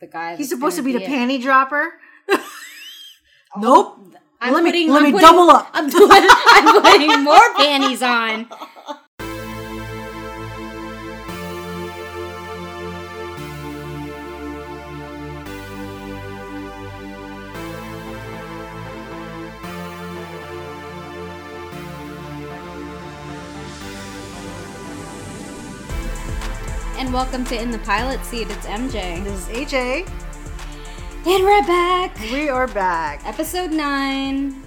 the guy. He's supposed to be the it. panty dropper. nope. I'm let me putting- let I'm me putting- double up. I'm doing. I'm putting more panties on. And welcome to In the Pilot Seat. It's MJ. This is AJ. And we're back. We are back. Episode 9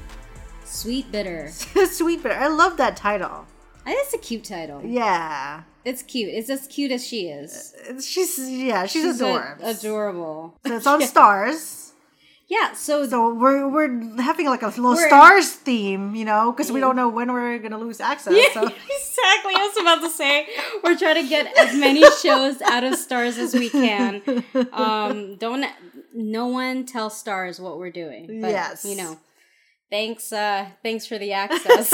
Sweetbitter. Sweetbitter. I love that title. I think it's a cute title. Yeah. It's cute. It's as cute as she is. She's yeah, she's, She's adorable. adorable. So it's on Starz. Yeah, so, So we're we're having like a little Starz theme, you know, because we don't know when we're gonna lose access. Yeah, So exactly. I was about to say we're trying to get as many shows out of Starz as we can. Um, don't no one tell Starz what we're doing. But, Yes. you know. Thanks, uh, thanks for the access.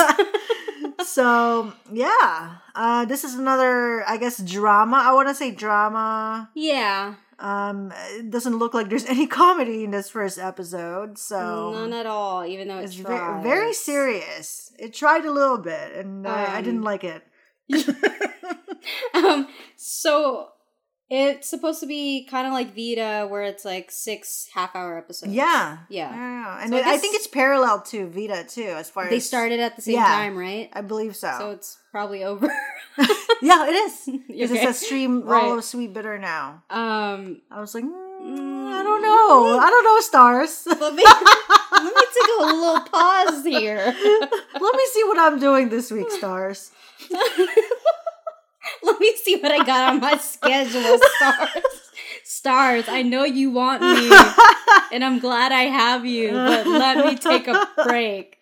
so yeah, uh, this is another, I guess, drama. I want to say drama. yeah, Um, it doesn't look like there's any comedy in this first episode, so none at all. Even though it's it's ve- very serious. It tried a little bit, and I, I Um, didn't like it. um, so it's supposed to be kind of like Vida, where it's like six half-hour episodes. Yeah, Yeah. yeah. And So I it- I, guess- think it's parallel to Vida too, as far they as They started at the same Yeah. time, right? I believe so. So it's probably over. yeah, it is. Because okay? It's a stream Right. all of Sweetbitter now. Um, I was like, mm, I don't know. I don't know, Starz. let me let me take a little pause here. Let me see what I'm doing this week, Starz. let me see what I got on my schedule, Starz. Starz, I know you want me, and I'm glad I have you, but let me take a break.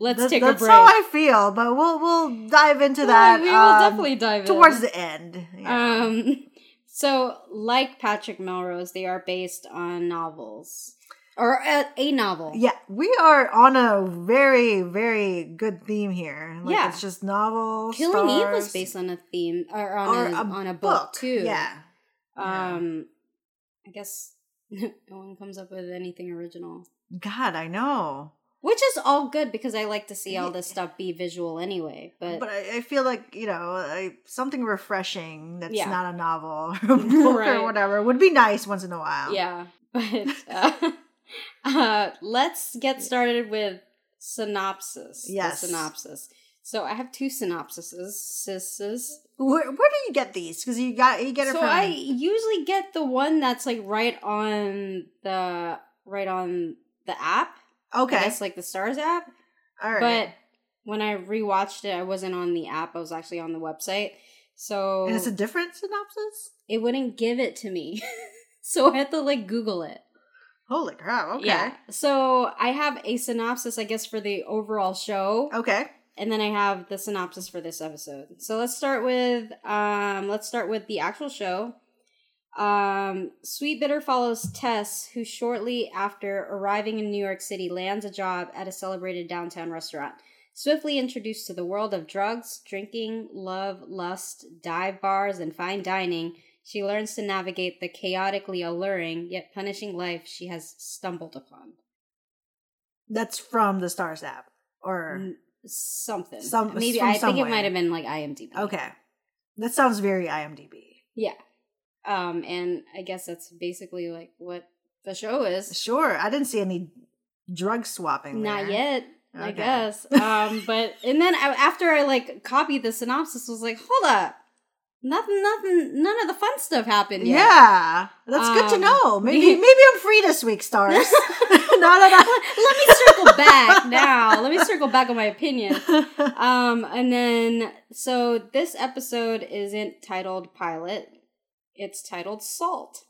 Let's That- take a break. that's how I feel, but we'll we'll dive into Yeah, that. we will um, definitely dive in. towards the end. Yeah. Um, so like Patrick Melrose, they are based on novels or a, a novel. yeah, we are on a very very good theme here. Like, Yeah. it's just novels. Killing Eve was based on a theme or on, or a, on a book, too. Yeah, Yeah. Um, I guess no one comes up with anything original, God, I know. which is all good because I like to see all this stuff be visual anyway. But, But I, I feel like you know I, something refreshing that's Yeah. not a novel or a book Right. or whatever would be nice once in a while. yeah, but uh, uh, let's get started with synopsis. Yes. synopsis. So I have two synopsises. Sisses. Where, where do you get these? Because you got you get it So from. I usually get the one that's like right on the right on the app. Okay, guess like the Starz app. all right. But when I rewatched it, I wasn't on the app. I was actually on the website. So and it's a different synopsis. it wouldn't give it to me. so I had to like Google it. Holy crap! Okay, Yeah. So I have a synopsis, I guess, for the overall show. okay. And then I have the synopsis for this episode. So let's start with um let's start with the actual show. Um Sweetbitter follows Tess, who shortly after arriving in New York City lands a job at a celebrated downtown restaurant. Swiftly introduced to the world of drugs, drinking, love, lust, dive bars, and fine dining, she learns to navigate the chaotically alluring yet punishing life she has stumbled upon. That's from the Starz app, or Mm, Something. Some- Maybe I think it might have been like IMDb. okay. That sounds very IMDb. Yeah. Um, and I guess that's basically like what the show is. Sure, I didn't see any drug swapping. Not there. yet, I guess. Um, but and then I, after I like copied the synopsis, was like, hold up, nothing, nothing, none of the fun stuff happened yet. Yeah, that's good to Um, know. Maybe maybe I'm free this week, Starz. no, no, Let me circle back now. Let me circle back on my opinion. Um, and then so this episode isn't titled pilot; it's titled Salt.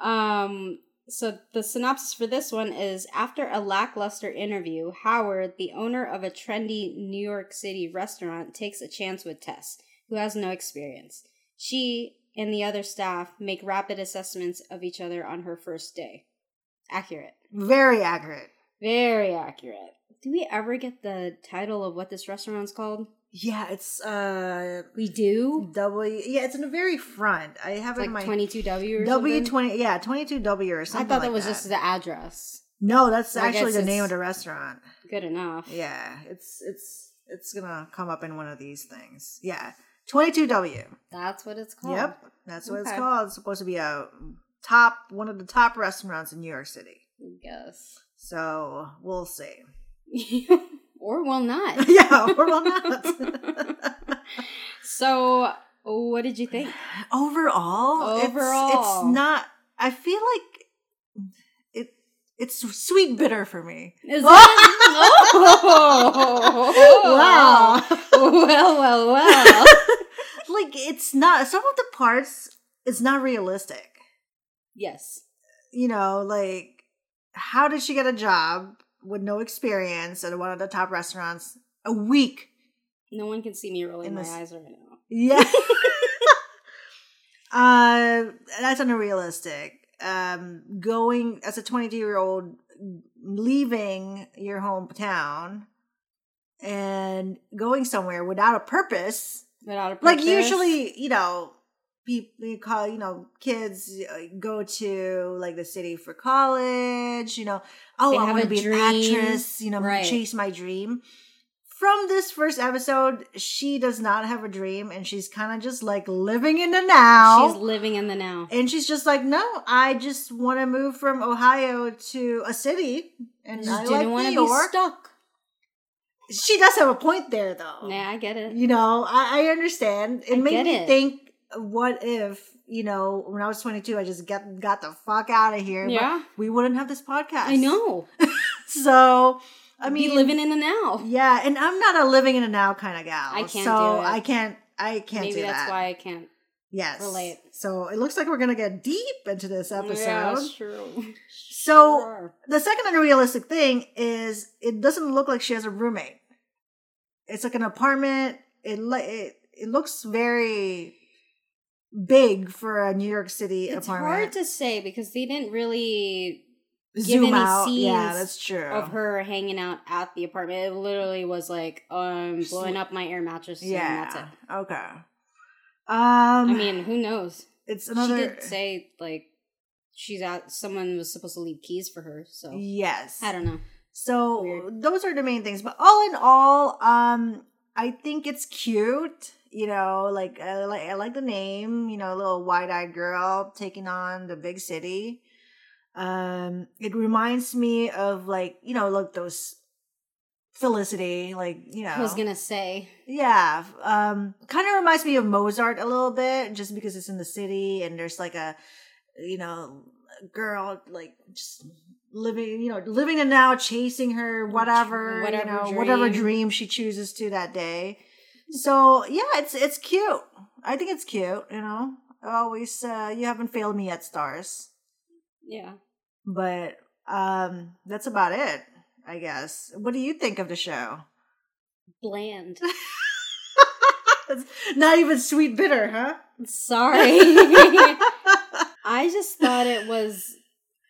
um, so the synopsis for this one is: After a lackluster interview, Howard, the owner of a trendy New York City restaurant, takes a chance with Tess, who has no experience. She and the other staff make rapid assessments of each other on her first day. Accurate. Very accurate. Very accurate. Do we ever get the title of what this restaurant's called? Yeah, it's uh We do W. Yeah, it's in the very front. I have it in my like twenty two W or W twenty. Yeah, twenty two W or something. I thought that like was just the address. no. That's I actually the name of the restaurant. Good enough. Yeah, it's it's it's gonna come up in one of these things. Yeah, twenty two W. That's what it's called. Yep, that's what it's called. It's supposed to be a top one of the top restaurants in New York City. Yes. So we'll see. or will not. yeah, or will not. so, what did you think? Overall, Overall. it's, not. I feel like. It's sweet bitter for me. Is that- Wow. well, well, well. like it's not. Some of the parts, it's not realistic. yes. You know, like how did she get a job with no experience at one of the top restaurants a week? No one can see me rolling my this- eyes right now. Yeah. uh that's unrealistic. Um going as a 22 year old leaving your hometown and going somewhere without a purpose. Without a purpose. Like usually, you know, people you call, you know, kids uh, go to like the city for college, you know, oh, They I want to be dream. an actress, you know, Right. chase my dream. From this first episode, she does not have a dream and she's kind of just like living in the now. She's living in the now. and she's just like, no, I just want to move from Ohio to a city, and Just I didn't like want New to be stuck. She does have a point there, though. Yeah, I get it. You know, I, I understand. It I made get me it. think, what if, you know, when I was 22, I just got, got the fuck out of here. but Yeah. we wouldn't have this podcast. I know. So, I mean, be living in the now. yeah, and I'm not a living in a now kind of gal. I can't so. I can't, I can't Maybe that's that. why I can't. yes. relate. So it looks like we're going to get deep into this episode. Yeah, that's true. So Sure. the second unrealistic thing is it doesn't look like she has a roommate. It's like an apartment. It it, it looks very big for a New York City it's apartment. It's hard to say because they didn't really zoom any out. Yeah, scenes that's true. of her hanging out at the apartment. It literally was like um blowing up my air mattress. Yeah, yeah. and that's it. Okay. Um I mean, who knows? it's another. She did say like she's out. Someone was supposed to leave keys for her. So Yes. I don't know. So Weird. those are the main things. But all in all, um, I think it's cute. You know, like I like I like the name. You know, a little wide eyed girl taking on the big city. Um, it reminds me of like you know, like those Felicity, like you know, I was gonna say yeah, um, kind of reminds me of Mozart a little bit, just because it's in the city and there's like a, you know, a girl like just living, you know, living in now, chasing her whatever, Whatever you know, whatever dream. dream she chooses to that day. So yeah, it's it's cute. I think it's cute. You know, always uh, you haven't failed me yet, Starz, yeah. But um, that's about it. I guess. What do you think of the show? Bland. Not even sweet bitter, huh? Sorry. I just thought it was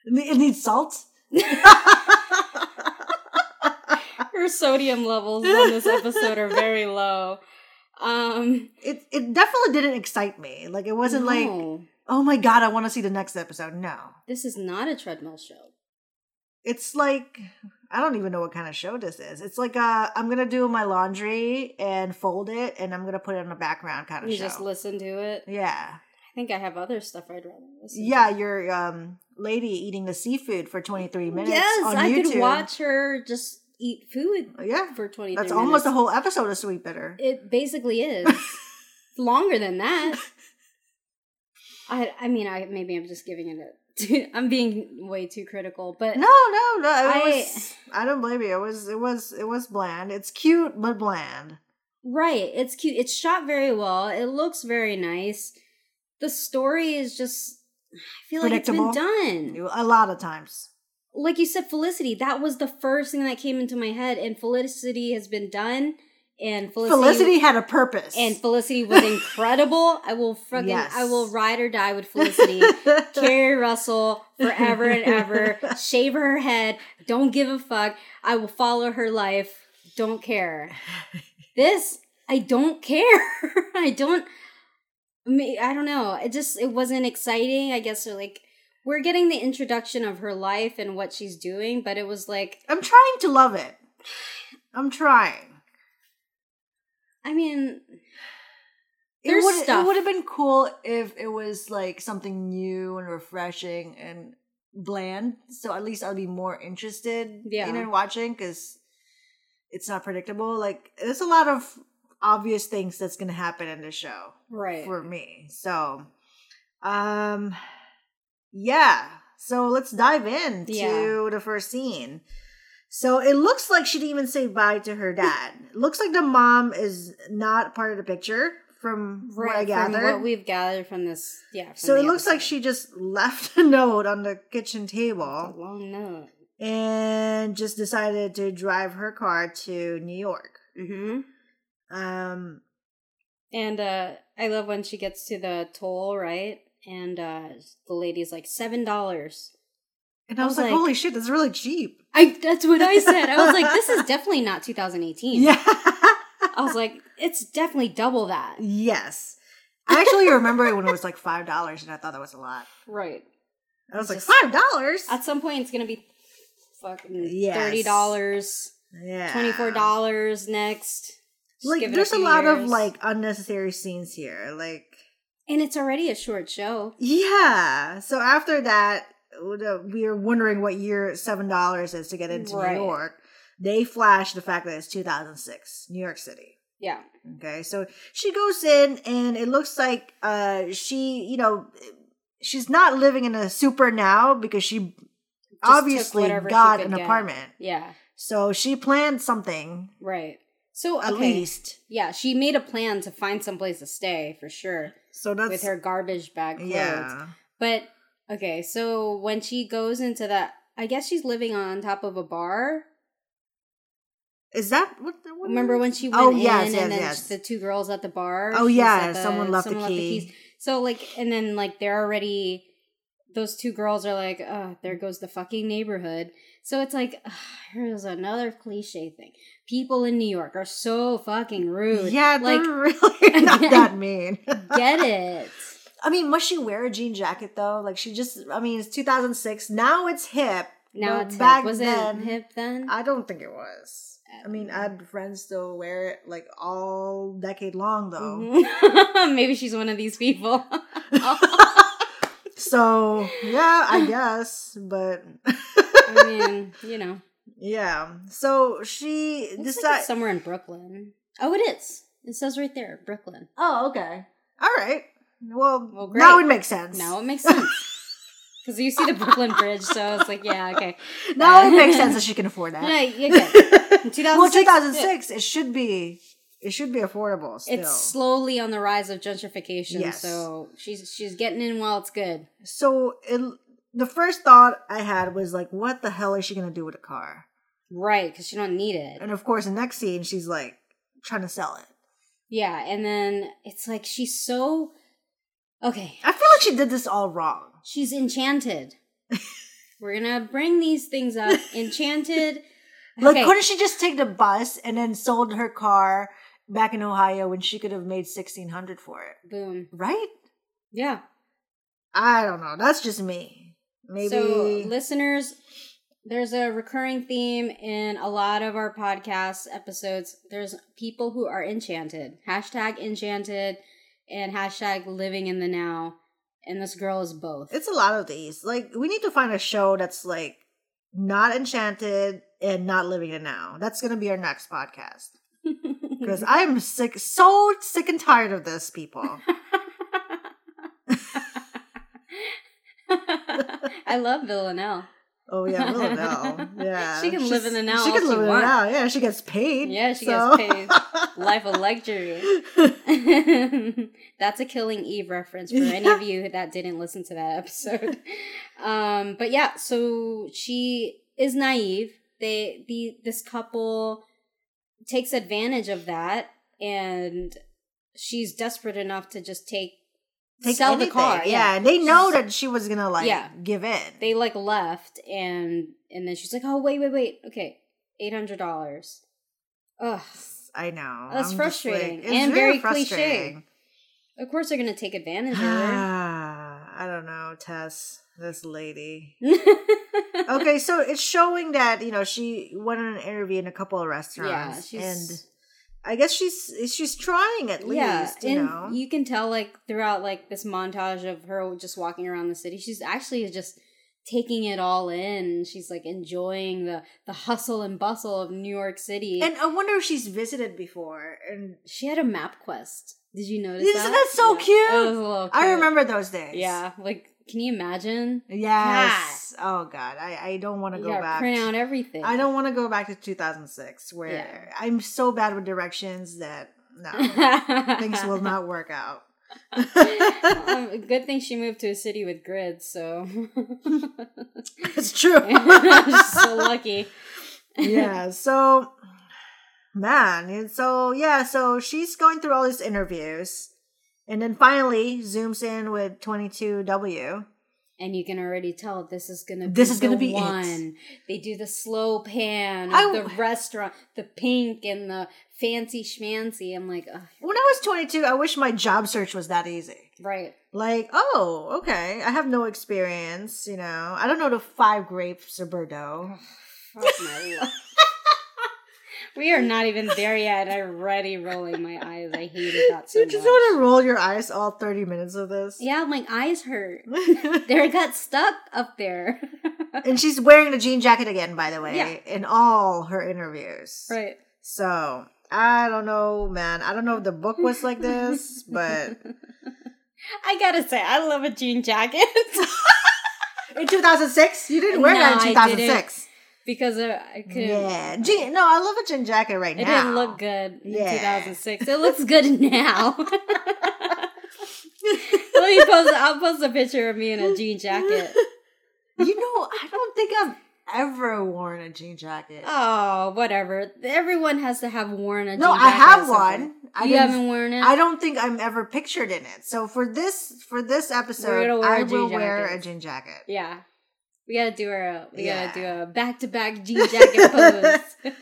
It needs salt. her sodium levels on this episode are very low. Um it it definitely didn't excite me. Like it wasn't like, no, oh my god, I want to see the next episode. No, this is not a treadmill show. it's like I don't even know what kind of show this is. It's like uh, I'm gonna do my laundry and fold it, and I'm gonna put it in the background kind of show. You show. just listen to it. yeah, I think I have other stuff I'd rather listen. yeah. to. Your um lady eating the seafood for 23 minutes. Yes, I YouTube. could watch her just eat food Yeah, for twenty. that's almost a whole episode of Sweetbitter. It basically is longer than that. I I mean I maybe I'm just giving it a. I'm being way too critical, but No, no, no. It I- was, I don't blame you. It was, it was, it was bland. It's cute but bland. Right. It's cute. It's shot very well. It looks very nice. The story is just I feel like it's been done. A lot of times. Like you said, Felicity, that was the first thing that came into my head, and Felicity has been done. And Felicity, Felicity had a purpose. and Felicity was incredible. I will fucking Yes. I will ride or die with Felicity. Keri Russell forever and ever. Shave her head. Don't give a fuck. I will follow her life. Don't care. This I don't care. I don't. I mean, I don't know. It just it wasn't exciting. I guess like we're getting the introduction of her life and what she's doing, but it was like I'm trying to love it. I'm trying. I mean, It There's would it stuff. would have been cool if it was like something new and refreshing and bland. So at least I'd be more interested Yeah. in it watching because it's not predictable. Like there's a lot of obvious things that's gonna happen in the show right? for me. So um yeah. So let's dive into Yeah. the first scene. So it looks like she didn't even say bye to her dad. looks like the mom is not part of the picture from what I Right, from gathered. what we've gathered from this, yeah. from so it looks like she just left a note on the kitchen a table long note. and just decided to drive her car to New York. Mm-hmm. Um And uh I love when she gets to the toll, right? And uh the lady's like seven dollars. And I was, like, holy shit, that's really cheap. I that's what I said. I was like, this is definitely not 2018. Yeah. I was like, it's definitely double that. yes. I actually remember it when it was like five dollars and I thought that was a lot. Right. I was like, five dollars? At some point it's gonna be fucking Yes. thirty dollars, Yeah. twenty four dollars next. Just Like there's a few lot of like unnecessary scenes here. Like And it's already a short show. Yeah. So after that, we are wondering what year seven dollars is to get into Right. New York. They flash the fact that it's 2006, New York City. Yeah. Okay, so she goes in, and it looks like uh she, you know, she's not living in a super now because she took obviously got an get. apartment. Yeah. So she planned something Right. So at okay. least. Yeah, she made a plan to find someplace to stay for sure So that's with her garbage bag clothes. yeah. But okay, so when she goes into that, I guess she's living on top of a bar. Is that what? The, what Remember when she went Oh, in yes, and yes, then yes. the two girls at the bar? Oh, yeah, said someone left the key. So like, and then like they're already. Those two girls are like, oh, there goes the fucking neighborhood. So it's like, ugh, here's another cliche thing. People in New York are so fucking rude. Yeah, like, they're really not that mean. get it. I mean, must she wear a jean jacket though? Like she just I mean, it's 2006. Now it's hip. Now it's back hip. Was then, it hip then? I don't think it was. I mean, I had friends still wear it like all decade long though. Mhm. Maybe she's one of these people. So yeah, I guess. But I mean, you know, yeah. So she looks like decided. somewhere in Brooklyn. Oh, it is. It says right there, Brooklyn. oh, okay. All right. Well, Well, great. now it makes sense. Now it makes sense because you see the Brooklyn Bridge, so it's like, yeah, okay. now it makes uh, sense that she can afford that. Yeah. In 2006, well, 2006, it should be it should be affordable still. It's slowly on the rise of gentrification, Yes. so she's she's getting in while it's good. so it, the first thought I had was like, what the hell is she gonna do with a car? Right, because she don't need it. And of course, the next scene, she's like trying to sell it. Yeah, and then it's like she's so okay. I feel like she did this all wrong. She's enchanted. We're gonna bring these things up. Enchanted. Like, Okay. couldn't she just take the bus and then sold her car back in Ohio when she could have made sixteen hundred for it? Boom. Right? Yeah. I don't know. That's just me. Maybe. So, listeners, there's a recurring theme in a lot of our podcast episodes. There's people who are enchanted. Hashtag enchanted and hashtag living in the now. And this girl is both. It's a lot of these. Like, we need to find a show that's like not enchanted and not living it now. That's gonna be our next podcast. Because I'm sick, so sick and tired of this, people. I love Villanelle. Oh yeah, Villanelle. Yeah, She can live in the now She can live in the now. Yeah, she gets paid. Yeah, she so- gets paid. Life of luxury. That's a Killing Eve reference for any of you that didn't listen to that episode. Um, but yeah, so she is naive. They the this couple takes advantage of that, and she's desperate enough to just take, Take sell anything. the car. Yeah, and they know that she was gonna like Yeah. give in. they like left, and and then she's like, "Oh wait, wait, wait, okay, eight hundred dollars." Ugh. I know. That's I'm like- frustrating it's and very frustrating. Of course, they're gonna take advantage of her. Ah, I don't know, Tess. This lady. okay, so it's showing that you know she went on an interview in a couple of yeah, restaurants, she's. and I guess she's she's trying at yeah, least. you and know, you can tell like throughout like this montage of her just walking around the city, she's actually just taking it all in. She's like enjoying the the hustle and bustle of New York City. and I wonder if she's visited before. And she had a MapQuest. Did you notice Isn't that? that so Yeah, cute? It was a little I remember those days. Yeah, like can you imagine? Yes. Oh God, I I don't want to go back. print out everything. I don't want to go back to 2006, where Yeah. I'm so bad with directions that no things will not work out. um, good thing she moved to a city with grids, so it's true. She's so lucky. yeah. So, man. and So yeah. So she's going through all these interviews, and then finally zooms in with 22W. And you can already tell this is gonna be This is gonna be it. one. They do the slow pan of the restaurant, the pink and the fancy schmancy. I'm like, ugh, When I was 22, I wish my job search was that easy. right. Like, oh, okay, I have no experience. You know, I don't know the five grapes of Bordeaux. Life. We are not even there yet. I'm already rolling my eyes. I hated that so you just much. want to roll your eyes all 30 minutes of this. Yeah, my eyes hurt. They got stuck up there. and she's wearing the jean jacket again, by the way, Yeah. in all her interviews. right. So I don't know, man. I don't know if the book was like this, but I gotta say, I love a jean jacket in 2006, you didn't wear No, that in 2006. Because I couldn't. Yeah, jean. No, I love a jean jacket right It now. It didn't look good in 2006. It looks good now. Let me post. I'll post a picture of me in a jean jacket. You know, I don't think I've ever worn a jean jacket. Oh, whatever. Everyone has to have worn a. no, jean I jacket have one. I you haven't worn it. I don't think I'm ever pictured in it. So for this for this episode, I will wear a jean jacket. yeah, we gotta do our. We Yeah. gotta do a back to back jean jacket pose.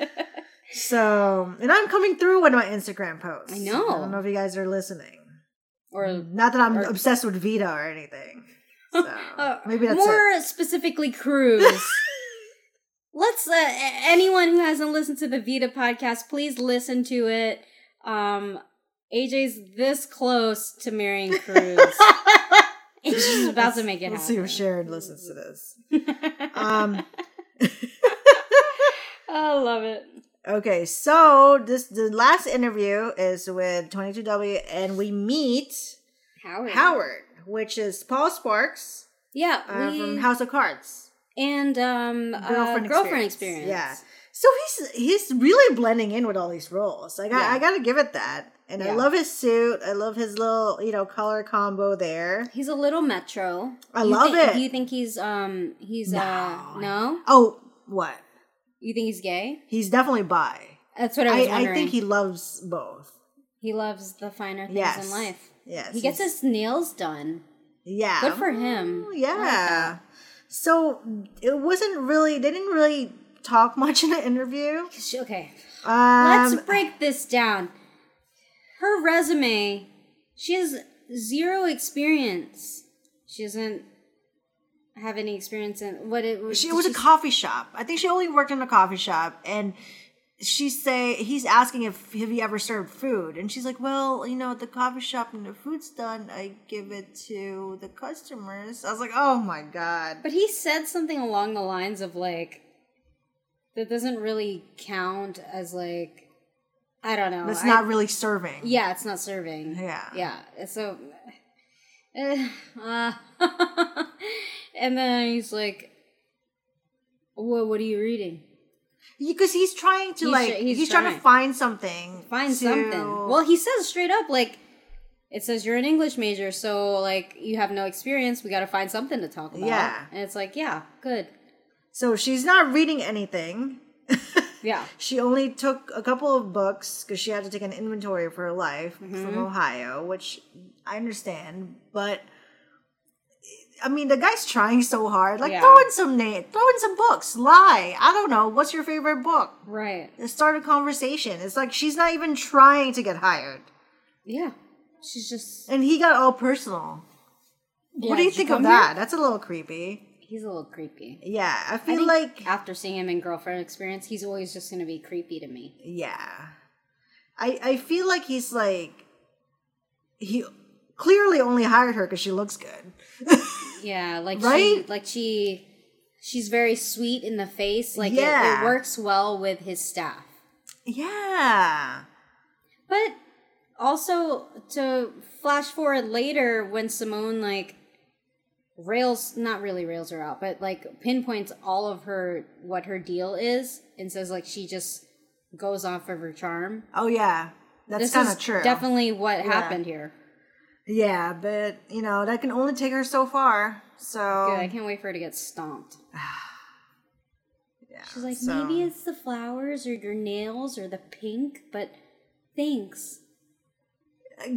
So, and I'm coming with one of my Instagram posts. I know. I don't know if you guys are listening. or Not that I'm or- obsessed with Vida or anything. So Uh, maybe that's more it. specifically Cruz let's uh, anyone who hasn't listened to the Vida podcast please listen to it um aj's this close to marrying cruz and she's about to make it Let's see if Sharon listens to this. Um. i love it Okay, so this the last interview is with 22W, and we meet howard Howard, which is Paul Sparks yeah uh, we, from House of Cards. and um girlfriend, Girlfriend uh, girlfriend Experience. experience, Yeah. So he's he's really blending in with all these roles. Like Yeah. I, I got to give it that. And I love his suit. I love his little you know color combo there. he's a little metro I You love it. do you think he's um he's uh No. no Oh, what? you think he's gay He's definitely bi. that's what i was I, wondering I think he loves both. He loves the finer things Yes. in life. Yes. He gets his nails done. Yeah. Good for him. I like Yeah. so it wasn't really. They didn't really talk much in the interview. Okay, Um, let's break this down. Her resume, she has zero experience. She doesn't have any experience in what it was. she, it was a coffee shop. I think she only worked in a coffee shop, and she say he's asking if have you ever served food, and she's like, well, you know, at the coffee shop when the food's done, I give it to the customers. I was like, oh my god. But he said something along the lines of like, that doesn't really count as like, I don't know. That's I- not really serving. Yeah, it's not serving. Yeah. Yeah. So, eh, uh, and then he's like, "What? What are you reading? because he's trying to He's like try- he's, he's trying to find something. Find to- something." Well, he says straight up, like, it says you're an English major, so like you have no experience. We got to find something to talk about. Yeah. And it's like, yeah, good. So she's not reading anything. Yeah. She only took a couple of books because she had to take an inventory of her life Mm-hmm. from Ohio, which I understand, but I mean, the guy's trying so hard. Like, Yeah. throw in some name, throw in some books, lie. I don't know. What's your favorite book? Right. And Start a conversation. It's like she's not even trying to get hired, Yeah. She's just. and he got all personal. Yeah, what do you think of here? that? That's a little creepy. He's a little creepy. Yeah, I I feel think like after seeing him in Girlfriend Experience, he's always just going to be creepy to me. yeah, I I feel like he's like he clearly only hired her because she looks good. Yeah, like she, Right? like she, she's very sweet in the face. Like it- it, works well with his staff. yeah, But also to flash forward later when Simone like rails, not really rails her out, but like pinpoints all of her what her deal is and says like she just goes off of her charm. oh yeah, that's kind of true. Definitely what happened here. Yeah, but you know that can only take her so far. So Good. I can't wait for her to get stomped. yeah, She's like, so- maybe it's the flowers or your nails or the pink, but thanks.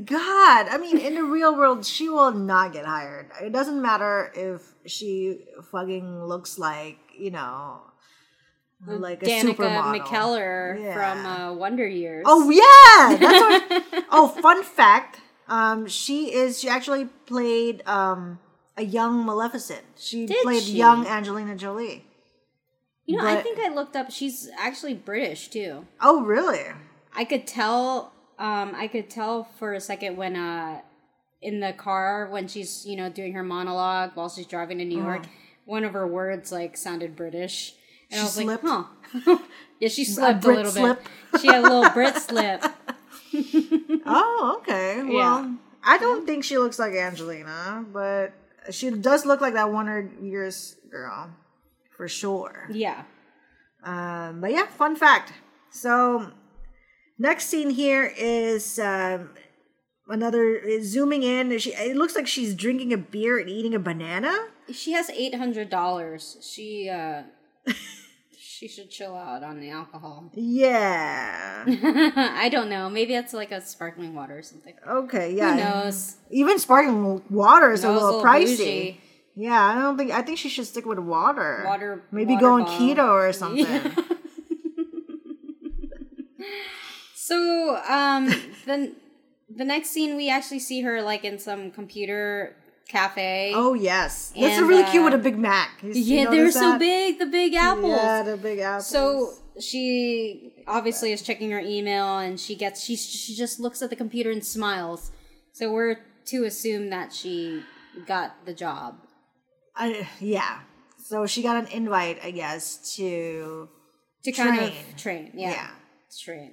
God, I mean, in the real world, she will not get hired. It doesn't matter if she fucking looks like you know, like a Danica supermodel. McKellar Yeah. from uh, Wonder Years. Oh yeah, that's what. oh, fun fact. Um, she is. She actually played um a young Maleficent. She Did played she? young Angelina Jolie. You know, I think I looked up. She's actually British too. Oh really? I could tell. Um, I could tell for a second when uh, in the car when she's you know doing her monologue while she's driving to New York, one of her words like sounded British, and I was slipped? like, huh. yeah, she slipped a, Brit little slip? bit. She had a little Brit slip. Oh okay. Well, Yeah. I don't think she looks like Angelina, but she does look like that Wonder Years girl for sure. Yeah. Um, but yeah, fun fact. So next scene here is um, another zooming in. She it looks like she's drinking a beer and eating a banana. She has eight hundred dollars. She uh she should chill out on the alcohol. Yeah. I don't know. Maybe it's like a sparkling water or something. Okay. Yeah. Who knows? Even sparkling water is a That was little, pricey. bougie. Yeah, I don't think. I think she should stick with water. Water- Maybe water go on bottle. keto or something. So um then the next scene we actually see her like in some computer cafe. Oh yes, that's And, really cute uh, with a Big Mac. You- yeah, they're so that? big, the big apples. Yeah, the big apples. So she obviously is checking her email and she gets she she just looks at the computer and smiles. So we're to assume that she got the job. I, yeah. So she got an invite, I guess, to To kind Train. of train. Yeah. Yeah. Train.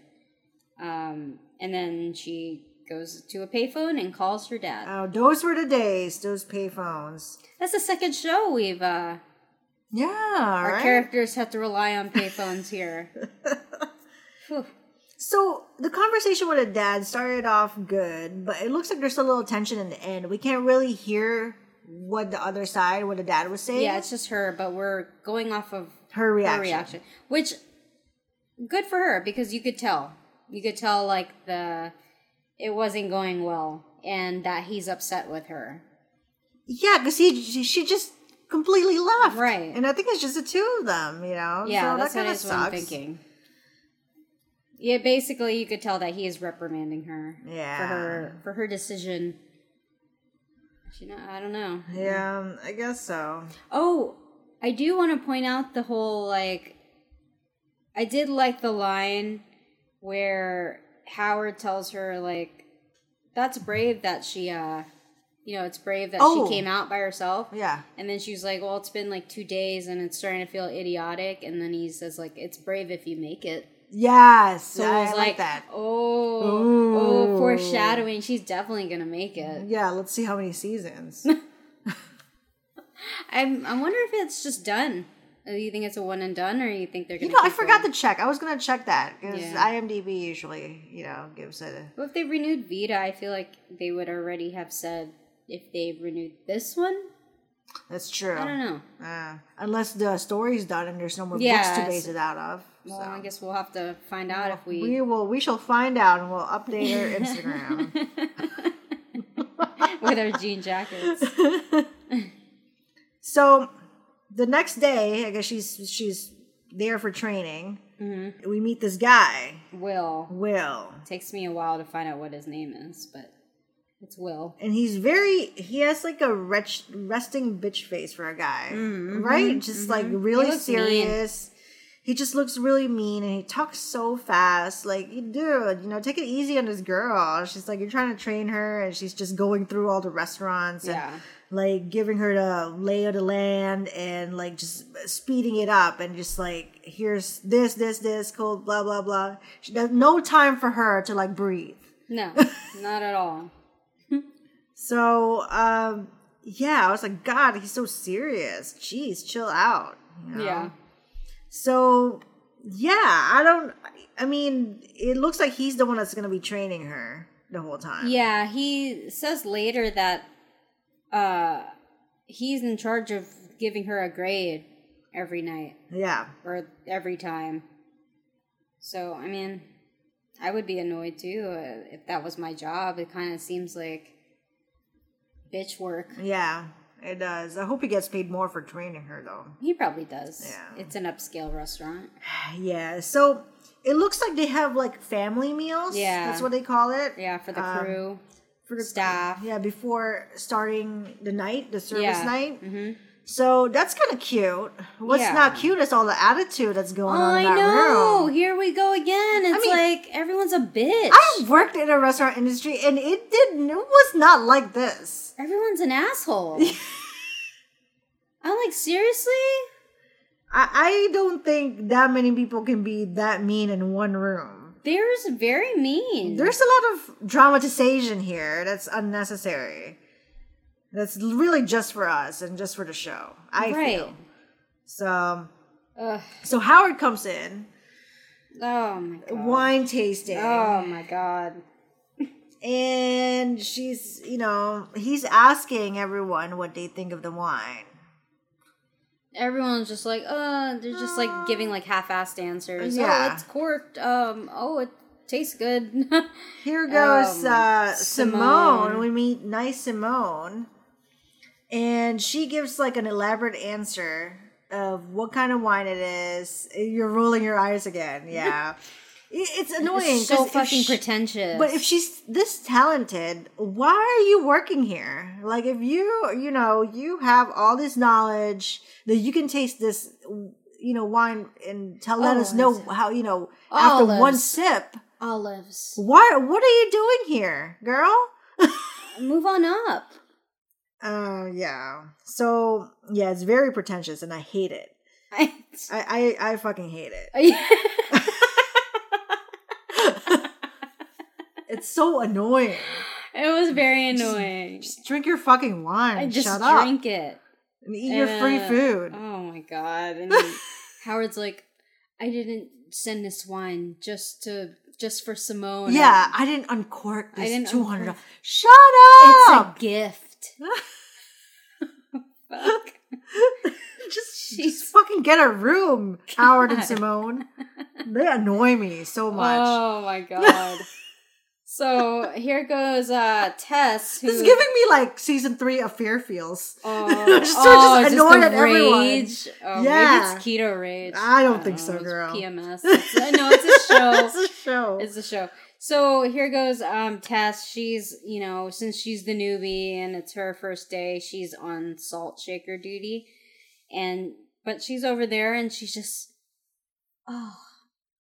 Um and then she goes to a payphone and calls her dad. Oh, those were the days. Those payphones. That's the second show we've uh Yeah, our right. characters have to rely on payphones here. So the conversation with the dad started off good, but it looks like there's a little tension in the end. We can't really hear what the other side, what the dad was saying. Yeah, it's just her, but we're going off of her reaction. her reaction, which good for her because you could tell, you could tell like the it wasn't going well, and that he's upset with her. Yeah, because he she- she just completely left. Right. And I think it's just the two of them. You know. Yeah, so that's that what, is what I'm thinking. Yeah, basically, you could tell that he is reprimanding her Yeah. for her for her decision. You know, I don't know. Yeah, I guess so. Oh, I do want to point out the whole like I did like the line where Howard tells her like that's brave that she uh you know, it's brave that Oh. she came out by herself. Yeah. And then she's like, "Well, it's been like 2 days and it's starting to feel idiotic." And then he says like, "It's brave if you make it." Yes. So I it was like, like, that. "Oh, Ooh. oh, foreshadowing. She's definitely going to make it." Yeah, let's see how many seasons. I'm I wonder if it's just done. Do you think it's a one and done, or you think they're you gonna? know, I forgot going? to check. I was gonna check that because Yeah. IMDb usually, you know, gives a. Well, if they renewed Vida, I feel like they would already have said if they renewed this one. That's true. I don't know. Uh, unless the story's done and there's no more Yeah, books to base it out of. Well, so. I guess we'll have to find out if we. we will. We shall find out, and we'll update our Instagram. with our jean jackets. So the next day, I guess she's she's there for training. Mm-hmm. We meet this guy, Will. Will, Takes me a while to find out what his name is, but it's Will. and he's very he has like a wretch, resting bitch face for a guy, Mhm, right? Just like really serious. He just looks really mean, and he talks so fast. Like, dude, you know, take it easy on this girl. She's like, you're trying to train her, and she's just going through all the restaurants and Yeah. like giving her the lay of the land and like just speeding it up and just like here's this this this cold blah blah blah she, there's no time for her to like breathe No, not at all. so um yeah i was like god he's so serious jeez chill out you know? Yeah. So yeah i don't i mean it looks like he's the one that's gonna be training her the whole time Yeah, he says later that uh he's in charge of giving her a grade every night yeah or every time. So, I mean, I would be annoyed too uh, if that was my job. It kind of seems like bitch work. yeah it does i hope he gets paid more for training her though He probably does. Yeah. It's an upscale restaurant. Yeah, so it looks like they have like family meals. Yeah. that's what they call it. Yeah, for the Um, crew, for the staff. Yeah, before starting the night, the service Yeah. night. hmm So that's kind of cute. What's Yeah. not cute is all the attitude that's going Oh, on in I that know. room. Here we go again. It's mean- like everyone's a bitch. I worked in a restaurant industry, and it didn't. It was not like this. Everyone's an asshole. I'm like, seriously? I, I don't think that many people can be that mean in one room. There's very mean. There's a lot of dramatization here that's unnecessary. That's really just for us and just for the show. I right. feel. So Ugh. so Howard comes in, Oh my god. wine tasting. Oh my god. And she's, you know, he's asking everyone what they think of the wine. Everyone's just like, uh, they're just like giving like half-assed answers. Yeah. Oh, it's corked. Um, oh, it tastes good. Here goes Um, uh, Simone. Simone. We meet nice Simone. And she gives like an elaborate answer of what kind of wine it is. You're rolling your eyes again. Yeah. It's annoying. It's so fucking she- pretentious. But if she's this talented, why are you working here? Like, if you, you know, you have all this knowledge that you can taste this, you know, wine and tell let us know how, you know, after one sip. olives, Why? What are you doing here, girl? move on up. Uh, yeah. So yeah, it's very pretentious, and I hate it. I, I I, I fucking hate it. It's so annoying. it was very annoying. Just drink your fucking wine. I just Shut up drink it. and eat your free Uh, food. Oh my god! And Howard's like, I didn't send this wine just to just for Simone. yeah, I didn't uncork this two hundred. Shut up! it's a gift. Fuck. just, just fucking get a room, Howard and Simone. They annoy me so much. Oh my god. so here goes uh Tess who this is giving me like season three of Fear Feels. Oh, Just- oh, just just annoyed the at everyone. rage. Oh, Yeah. maybe it's keto rage. I don't think know, so, it's girl. PMS. It's, no, it's a show. it's a show. It's a show. So here goes um Tess. She's you know since she's the newbie and it's her first day, she's on salt shaker duty, and but she's over there and she's just oh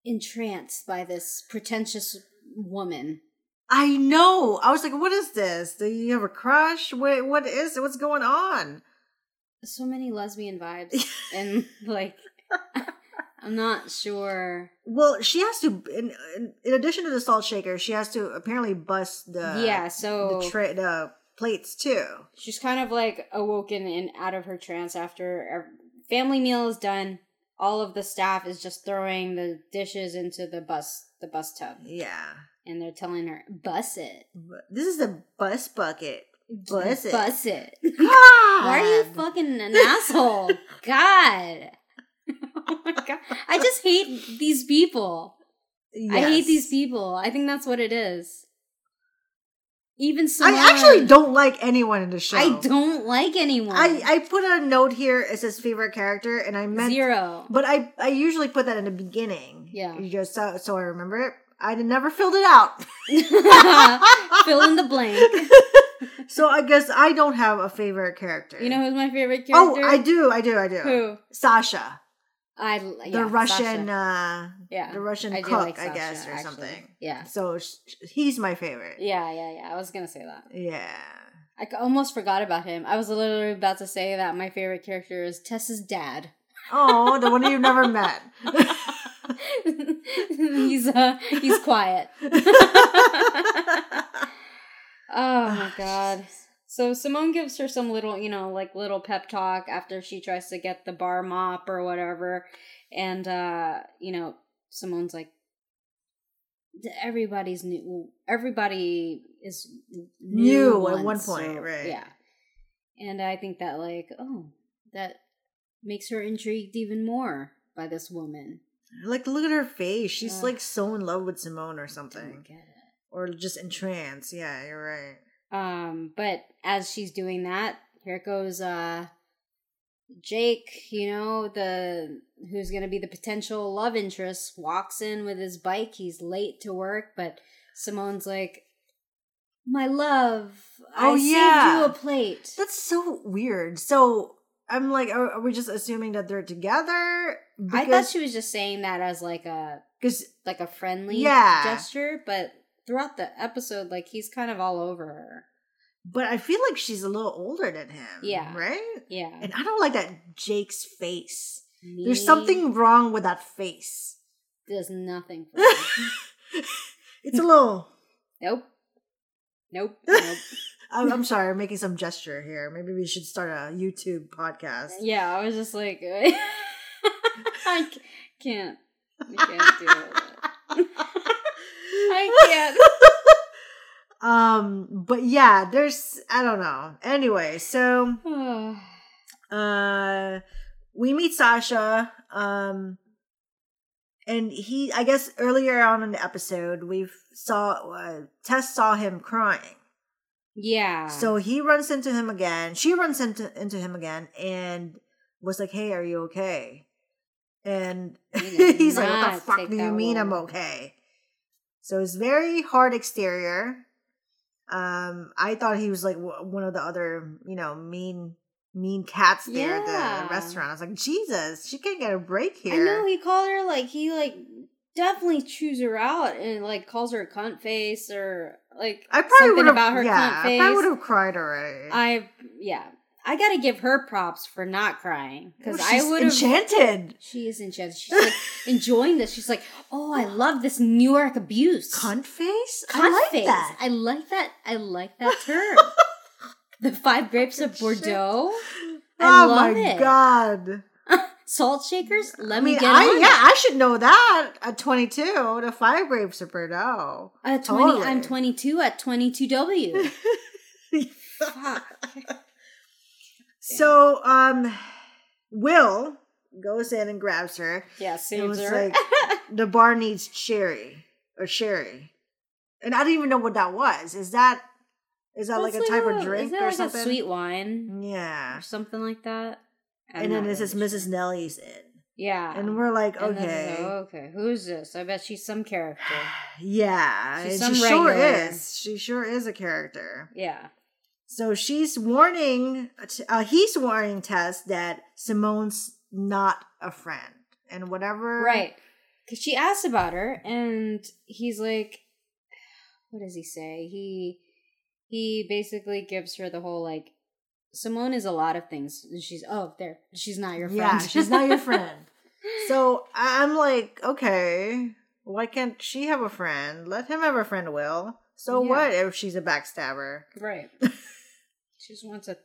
entranced by this pretentious woman. I know. I was like, what is this? Do you have a crush? What what is it? What's going on? So many lesbian vibes and like I'm not sure. Well, she has to in, in, addition to the salt shaker, she has to apparently bust the yeah, so the tray the plates too. she's kind of like awoken and out of her trance after a family meal is done. All of the staff is just throwing the dishes into the bus the bus tub, Yeah. and they're telling her bus it, This is a bus bucket. Bus it. bus it. God. Why are you fucking an asshole? God. Oh my god! I just hate these people. I hate these people. I think that's what it is. Even so, I actually don't like anyone in the show. I don't like anyone. I, I put a note here. It says favorite character, and I meant Zero. But I I usually put that in the beginning. Yeah. You just so, so I remember it. I never filled it out. Fill in the blank. so I guess I don't have a favorite character. You know who's my favorite character? Oh? I do, I do, I do. Who? Sasha, I the Russian, Sasha. uh, yeah, the Russian I cook, like I guess, or actually. something. Yeah, So sh- he's my favorite. yeah, yeah, yeah. I was gonna say that. Yeah. I almost forgot about him. I was literally about to say that my favorite character is Tess's dad. Oh, the one you've never met. he's uh he's quiet. Oh my god. So Simone gives her some little, you know, like little pep talk after she tries to get the bar mop or whatever. And uh, you know, Simone's like everybody's new everybody is new, New at one point, right. Yeah. And I think that like, oh, that makes her intrigued even more by this woman. like, look at her face. She's Uh. like so in love with Simone or something. get it. Or just entranced. Yeah, you're right. Um, but as she's doing that, here it goes uh Jake, you know, the who's gonna be the potential love interest, walks in with his bike. He's late to work, but Simone's like, My love, Oh, I yeah. saved you a plate. That's so weird. So I'm like, are, are we just assuming that they're together? I thought she was just saying that as like a because like a friendly Yeah. gesture, but throughout the episode, like he's kind of all over her. but I feel like she's a little older than him. Yeah. right. Yeah. And I don't like that Jake's face. Me There's something wrong with that face. There's nothing it's a little. Nope. Nope. Nope. I'm, I'm sorry, I'm making some gesture here. Maybe we should start a YouTube podcast. yeah, I was just like, I can't. I can't do it. I can't. Um, but yeah, there's I don't know. Anyway, so uh we meet Sasha um and he I guess earlier on in the episode we saw uh, Tess saw him crying. yeah. So he runs into him again. She runs into into him again and was like, "Hey, are you okay?" And he's like, "What the fuck do you mean I'm okay?" So it's very hard exterior. Um, I thought he was like w- one of the other, you know, mean mean cats there at the restaurant. I was like, Jesus, she can't get a break here. I know he called her like he like definitely chews her out and like calls her a cunt face or like I probably something would have about her yeah, I would have cried already. I yeah. I gotta give her props for not crying because Oh, I would have. enchanted. She is enchanted. She's like enjoying this. She's like, "Oh, I love this New York abuse." Cunt face? Cunt I like face. that. I like that. I like that term. the five grapes of Fucking shit. Bordeaux. I oh love my it. god. Salt shakers. Let I me get I on yeah. I should know that at 22. The five grapes of Bordeaux. At twenty, Totally. I'm 22 at 22W. Fuck. So, um, Will goes in and grabs her. Yeah, saves was her. like the bar needs sherry or sherry, and I didn't even know what that was. Is that is that like a type a- of drink or like something? A sweet wine yeah. or something like that. I'm And then this is Mrs. Nellie's in, Yeah, and we're like, And okay, like, okay, who's this? I bet she's some character. yeah, She's and she some sure is. She sure is a character. Yeah, So she's warning, uh, he's warning Tess that Simone's not a friend. And whatever. right. Because she asked about her, and he's like, what does he say? He he basically gives her the whole like, Simone is a lot of things. And she's oh there, she's not your friend. Yeah, she's not your friend. So I'm like, okay, why can't she have a friend? Let him have a friend, Will. So Yeah. what if she's a backstabber? right. she just wants a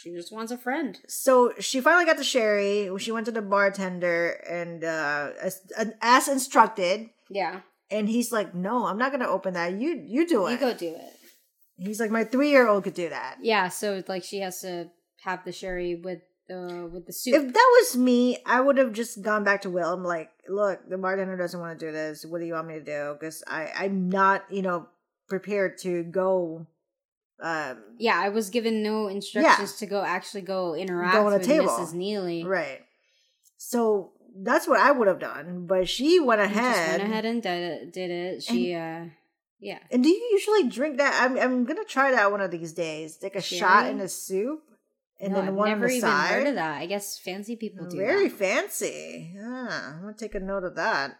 she just wants a friend. So she finally got the sherry. She went to the bartender and uh, as, as instructed. Yeah, And he's like, "No, I'm not gonna open that. You you do it." you go do it. He's like, "My three year old could do that." Yeah, so like she has to have the sherry with the with the soup. If that was me, I would have just gone back to Will. I'm like, "Look, the bartender doesn't want to do this. What do you want me to do? Because I I'm not you know prepared to go Um, Yeah, I was given no instructions to go actually go interact Go with table. Mrs. Neely. right. So that's what I would have done, but she went ahead. went ahead and did it. Did it. She, uh, yeah. And do you usually drink that? I'm I'm gonna try that one of these days. Take a shot in a soup, and no, then I've one never on the even side. heard of that. I guess fancy people do Very that. fancy. Ah, I'm gonna take a note of that.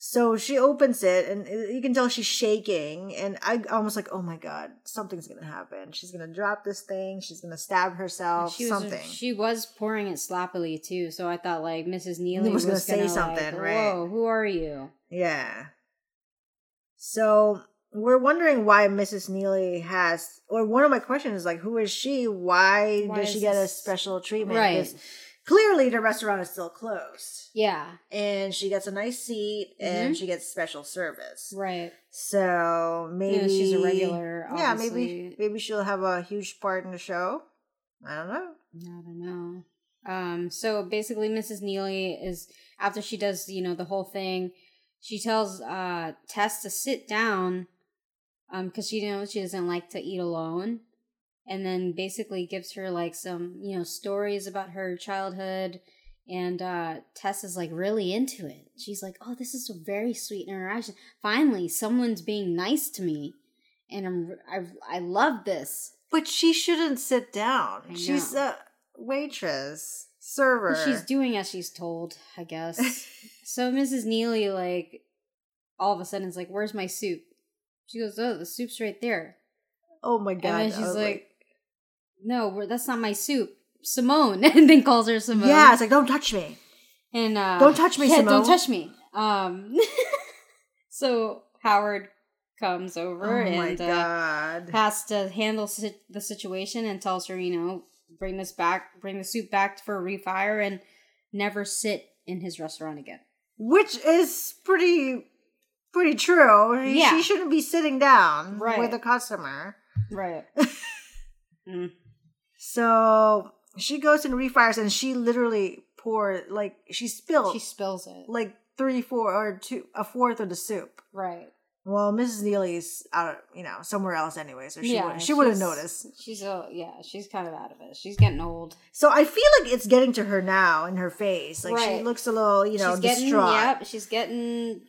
So she opens it, and uh, you can tell she's shaking. And I almost like, oh my god, something's gonna happen. She's gonna drop this thing. She's gonna stab herself. She was something. she was pouring it sloppily too, so I thought like Mrs. Neely was was, gonna gonna, say something, like, right. Whoa, who are you? Yeah. So we're wondering why Mrs. Neely has, or one of my questions is like, who is she? Why, Why does she get a special treatment? Right. Clearly, the restaurant is still closed, Yeah, and she gets a nice seat, and Mhm. she gets special service. right. So maybe Yeah, she's a regular. Yeah, maybe maybe she'll have a huge part in the show. I don't know. I don't know. Um, so basically, Mrs. Neely is after she does, you know, the whole thing. She tells uh Tess to sit down, um, because she knows she doesn't like to eat alone, and then basically gives her like some, you know, stories about her childhood. And uh Tess is like really into it. She's like, "Oh, this is a very sweet interaction. Finally, someone's being nice to me, and I'm I I love this." But she shouldn't sit down. She's a waitress, server. Well, she's doing as she's told, I guess. so Mrs. Neely, like, all of a sudden is like, "Where's my soup?" She goes, "Oh, the soup's right there." oh my god! and then she's was like, "No, we're, that's not my soup, Simone." and then calls her Simone. yeah, it's like don't touch me. and uh, Don't touch me, yeah, Simone. Don't touch me. Um, so Howard comes over Oh and uh, has to handle si- the situation and tells her, you know, bring this back, bring the soup back for a refire, and never sit in his restaurant again. Which is pretty, pretty true. Yeah. She shouldn't be sitting down Right. with a customer. Right. mm. So she goes and refires, and she literally poured like she spilled She spills it. like three, four, or two, a fourth of the soup. Right. Well, Mrs. Neely's out, you know, somewhere else anyway, so she yeah, would, she would have she's- noticed. She's a yeah. She's kind of out of it. She's getting old. So I feel like it's getting to her now in her face. Like she looks a little, you know, she's getting distraught. yep. She's getting.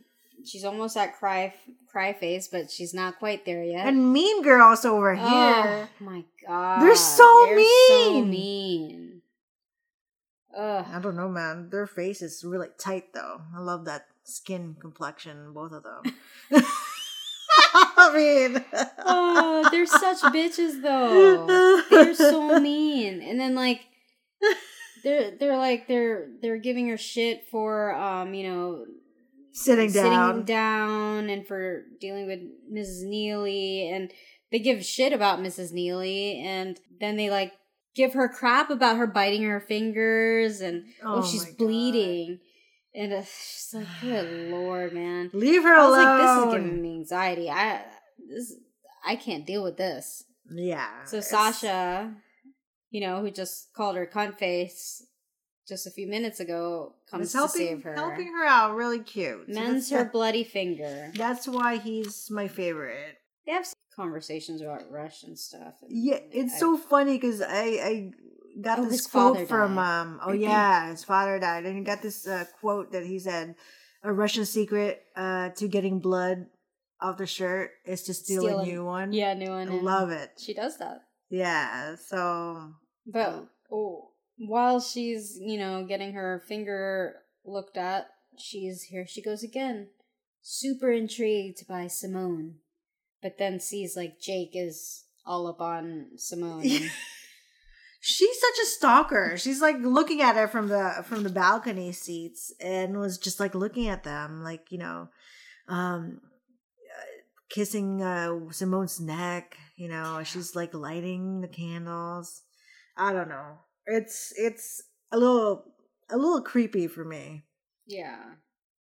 She's almost at cry cry face, but she's not quite there yet. And Mean Girls over oh here. my god, They're so They're so mean. mean. Ugh. I don't know, man. Their face is really tight, though. I love that skin complexion, both of them. I mean, oh, they're such bitches though. They're so mean. And then like they're they're like they're they're giving her shit for um, you know, sitting down. sitting down and for dealing with Mrs. Neely and they give shit about Mrs. Neely and then they like give her crap about her biting her fingers and oh, Oh she's bleeding. And uh, she's like, good lord, man. Leave her I was alone. like, this is giving me anxiety. I this I can't deal with this. yeah. So Sasha, you know, who just called her cunt face just a few minutes ago, comes is to helping, save her. helping her out. Really cute. So Mends that's, her that- bloody finger. that's why he's my favorite. They have conversations about Rush and stuff. and Yeah, it's I- so funny because I I got Oh, this quote from died. um oh yeah his father died and he got this uh, quote that he said a Russian secret uh to getting blood off the shirt is to steal Steal a new one. yeah, new one. and love it. She does that, Yeah, so but oh, while she's you know getting her finger looked at, she's here. She goes again, super intrigued by Simone, but then sees like Jake is all up on Simone. and- she's such a stalker. She's like looking at her from the from the balcony seats and was just like looking at them, like you know, um, uh, kissing uh, Simone's neck. You know, she's like lighting the candles. I don't know. It's it's a little a little creepy for me. yeah,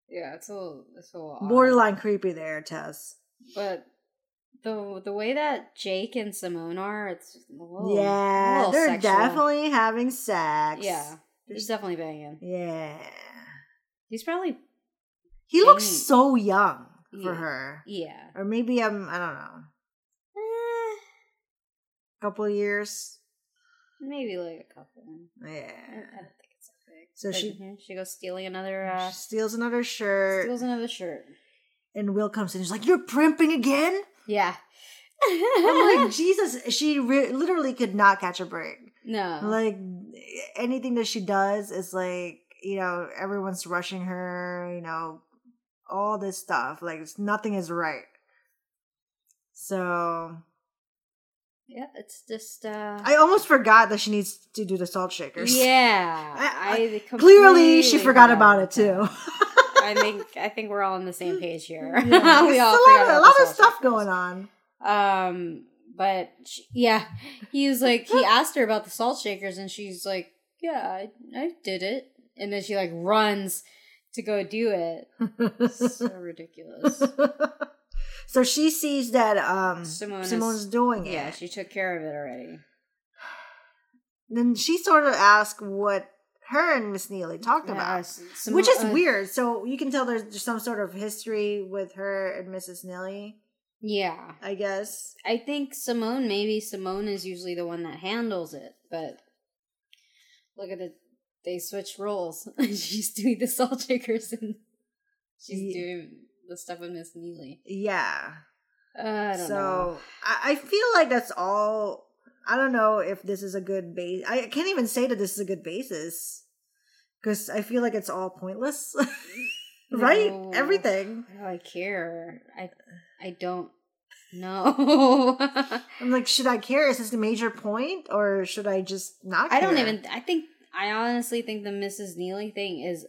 yeah, it's a little, it's a little odd. Borderline creepy there, Tess. But the the way that Jake and Simone are, it's a little, a yeah, they're sexual. definitely having sex. yeah. He's definitely banging. Yeah. He's probably He looks so young for Yeah. her. yeah. Or maybe I'm I don't know. Eh, couple years. Maybe like a couple. I, I Yeah. don't think it's that big. So But she- she goes stealing another. Uh, She steals another shirt, steals another shirt. and Will comes in. He's like, "You're primping again." Yeah. I'm like, Jesus, she re- literally could not catch a break. no. Like anything that she does is like, you know, everyone's rushing her, you know, all this stuff. Like nothing is right. So yeah, it's just. uh I almost forgot that she needs to do the salt shakers. Yeah, I- I, Clearly, she forgot about it too. I think I think we're all on the same page here. Yeah, we all a lot, of, a lot of stuff shakers. going on. Um, but she, yeah, he was like, he asked her about the salt shakers, and she's like, "Yeah, I, I did it," and then she like runs to go do it. So ridiculous. So she sees that um Simone is- Simone's doing it. Yeah, she took care of it already. then she sort of asked what her and Miss Neely talked Yeah, about. S- Simo- Which is uh, weird. So you can tell there's, some sort of history with her and Mrs. Neely, Yeah, I guess. I think Simone. Maybe Simone is usually the one that handles it, but look at it. They switched roles. she's doing the salt shakers, and she's Ye- doing the stuff with Miss Neely. Yeah. Uh, I don't so know. I, I feel like that's all. I don't know if this is a good base. I can't even say that this is a good basis because I feel like it's all pointless, right? No. Everything. Do I care? I I don't know. I'm like, should I care? Is this the major point, or should I just not? I don't even. I think I honestly think the Mrs. Neely thing is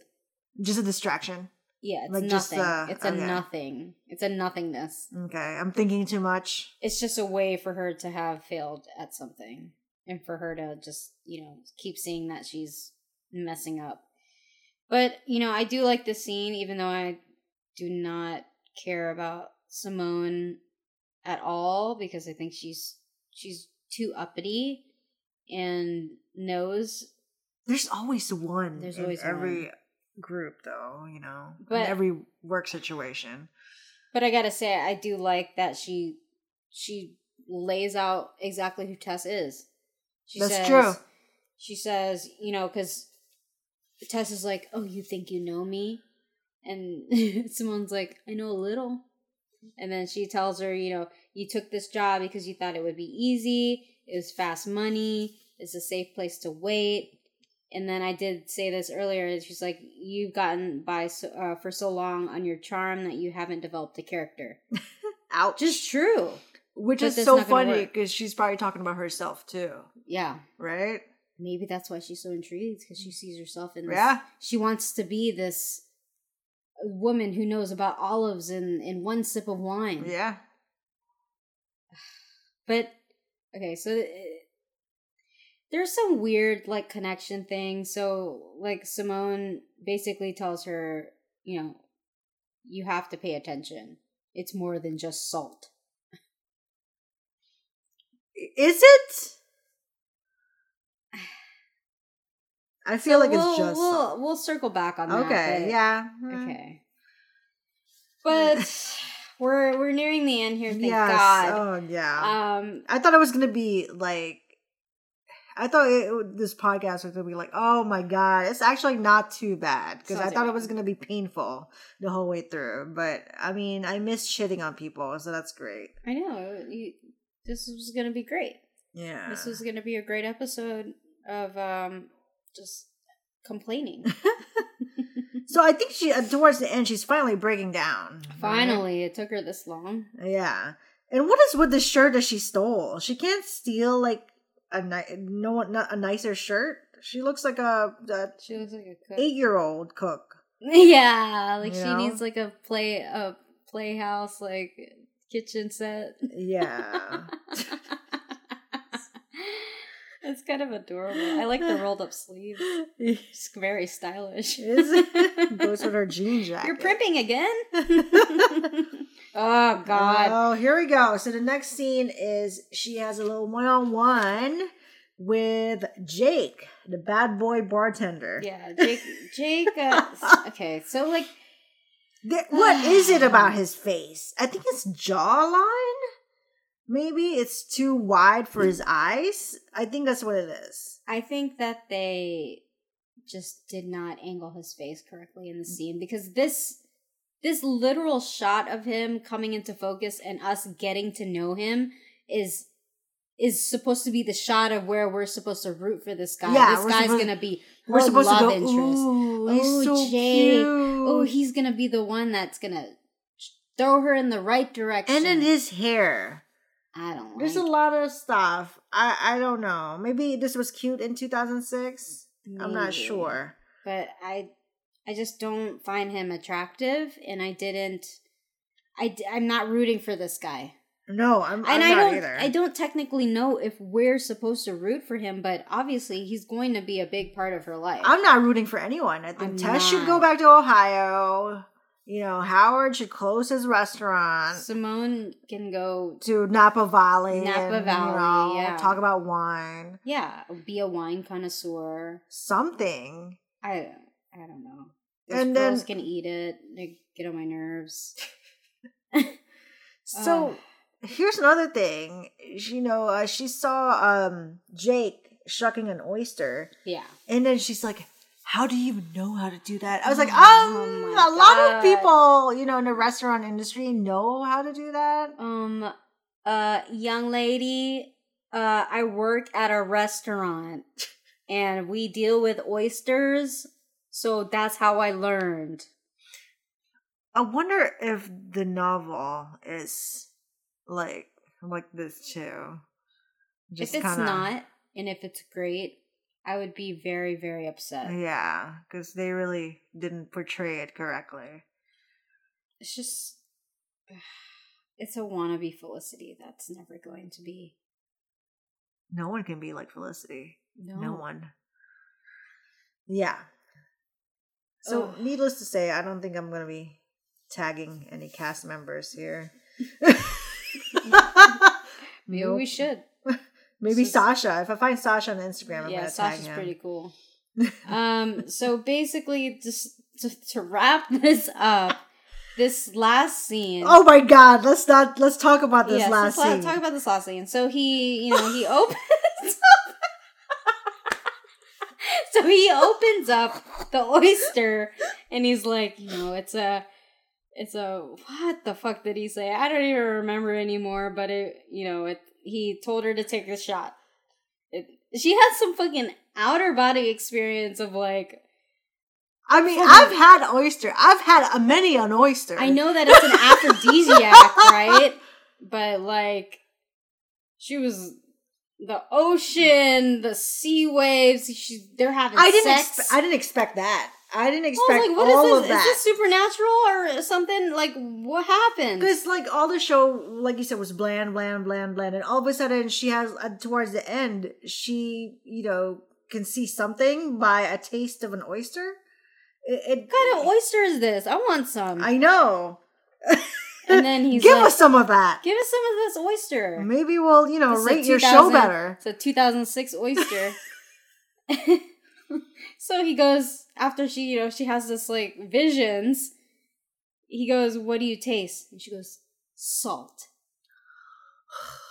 Just a distraction. Yeah, it's Like, just, uh, it's a okay. nothing. It's a nothingness. Okay, I'm thinking too much. It's just a way for her to have failed at something, and for her to just you know keep seeing that she's messing up. But you know, I do like the scene, even though I do not care about Simone at all because I think she's she's too uppity and knows There's always one. There's always every group, though. You know, But- in every work situation. But I gotta say, I do like that she she lays out exactly who Tess is. She That's says, true. She says, you know, because Tess is like, "Oh, you think you know me?" And someone's like, "I know a little." And then she tells her, you know, you took this job because you thought it would be easy. It was fast money. It's a safe place to wait. And then I did say this earlier. and She's like, you've gotten by so, uh, for so long on your charm that you haven't developed a character. Ouch. Just true. Which but is so funny because she's probably talking about herself too, Yeah. right? Maybe that's why she's so intrigued because she sees herself in this. Yeah. She wants to be this woman who knows about olives in, in one sip of wine. Yeah. But okay, so uh, there's some weird like connection thing. So like Simone basically tells her, you know, you have to pay attention. It's more than just salt. Is it? I feel So like we'll, it's just we'll we'll circle back on that. okay. but- Yeah. Mm. Okay. But we're we're nearing the end here, thank Yes. God. Oh yeah. Um I thought it was gonna be like. I thought it, this podcast was gonna be like, oh my god, it's actually not too bad because I thought it was gonna be painful the whole way through. But I mean, I miss shitting on people, so that's great. I know you, this was gonna be great. Yeah, This was gonna be a great episode of um just complaining. so I think she uh, towards the end she's finally breaking down. right? Finally, it took her this long. Yeah. And what is with the shirt that she stole? She can't steal like a ni- no one not a nicer shirt. She looks like a, a She looks like a cook. eight year old cook. Yeah, like You she know? needs like a play a playhouse like kitchen set. Yeah. it's kind of adorable. I like the rolled up sleeves. It's very stylish. Is it? Goes with her jean jacket. You're primping again? Oh God. Oh, here we go. So the next scene is she has a little one on one with Jake, the bad boy bartender. Yeah, Jake. Jake. Uh, okay, so like, Th- what is it about his face? I think it's jawline. maybe it's too wide for his eyes. I think that's what it is. I think that they just did not angle his face correctly in the scene because this this literal shot of him coming into focus and us getting to know him is is supposed to be the shot of where we're supposed to root for this guy. Yeah, this guy's gonna be We're supposed love to go. interest. Ooh, he's Oh, so cute. Oh, he's gonna be the one that's gonna throw her in the right direction. and in his hair. I don't. There's a lot of stuff. I I don't know. Maybe this was cute in 2006. I'm not sure. but I I just don't find him attractive, and I didn't. I I'm not rooting for this guy, No, I'm, I'm and I not don't. either. I don't technically know if we're supposed to root for him, but obviously he's going to be a big part of her life. I'm not rooting for anyone. I think I'm Tess should go back to Ohio. You know, Howard should close his restaurant Simone can go, to Napa Valley. Napa and, Valley, you know, yeah. Talk about wine. yeah, be a wine connoisseur. Something. I I don't know. Those And girls then- can eat it. They get on my nerves. So here's another thing. You know, uh, she saw um Jake shucking an oyster, Yeah. and then she's like, "How do you know how to do that?" I was like, Oh "Um, my a lot God. of people, you know, in the restaurant industry know how to do that." Um, uh, young lady, uh, I work at a restaurant and we deal with oysters. So that's how I learned. I wonder if the novel is like like this too. if it's not, and if it's great, I would be very, very upset. yeah, because they really didn't portray it correctly. It's just, it's a wannabe Felicity that's never going to be. No one can be like Felicity. No. No one. Yeah. So, needless to say, I don't think I'm going to be tagging any cast members here. Maybe Nope. we should. Maybe is- Sasha. If I find Sasha on Instagram, I'm yeah, going to tag Sasha's pretty cool. um, so basically, just to, to wrap this up, this last scene. oh my god, let's not let's talk about this yes, last let's scene. talk about this last scene. So he, you know, he opens. So he opens up the oyster, and he's like, you know, it's a, it's a what the fuck did he say? I don't even remember anymore. But it, you know, it. He told her to take a shot. It, she has some fucking outer body experience of like I mean, I've had oyster. I've had a many an oyster. I know that it's an aphrodisiac, right? But like, she was the ocean, the sea waves. She, they're having I didn't. sex. Expe- I didn't expect that. I didn't I expect like, what is all this? of Is that. this supernatural or something? Like, what happened? Because like all the show, like you said, was bland, bland, bland, bland, and all of a sudden she has uh, towards the end, she you know can see something by a taste of an oyster. It, it What kind of oyster is this? I want some. I know. and then he's Give like, us some of that. give us some of this oyster. Maybe we'll you know It's rate your show better. It's a 2006 oyster. so he goes after she, you know, she has this like visions. He goes, "What do you taste?" And she goes, "Salt."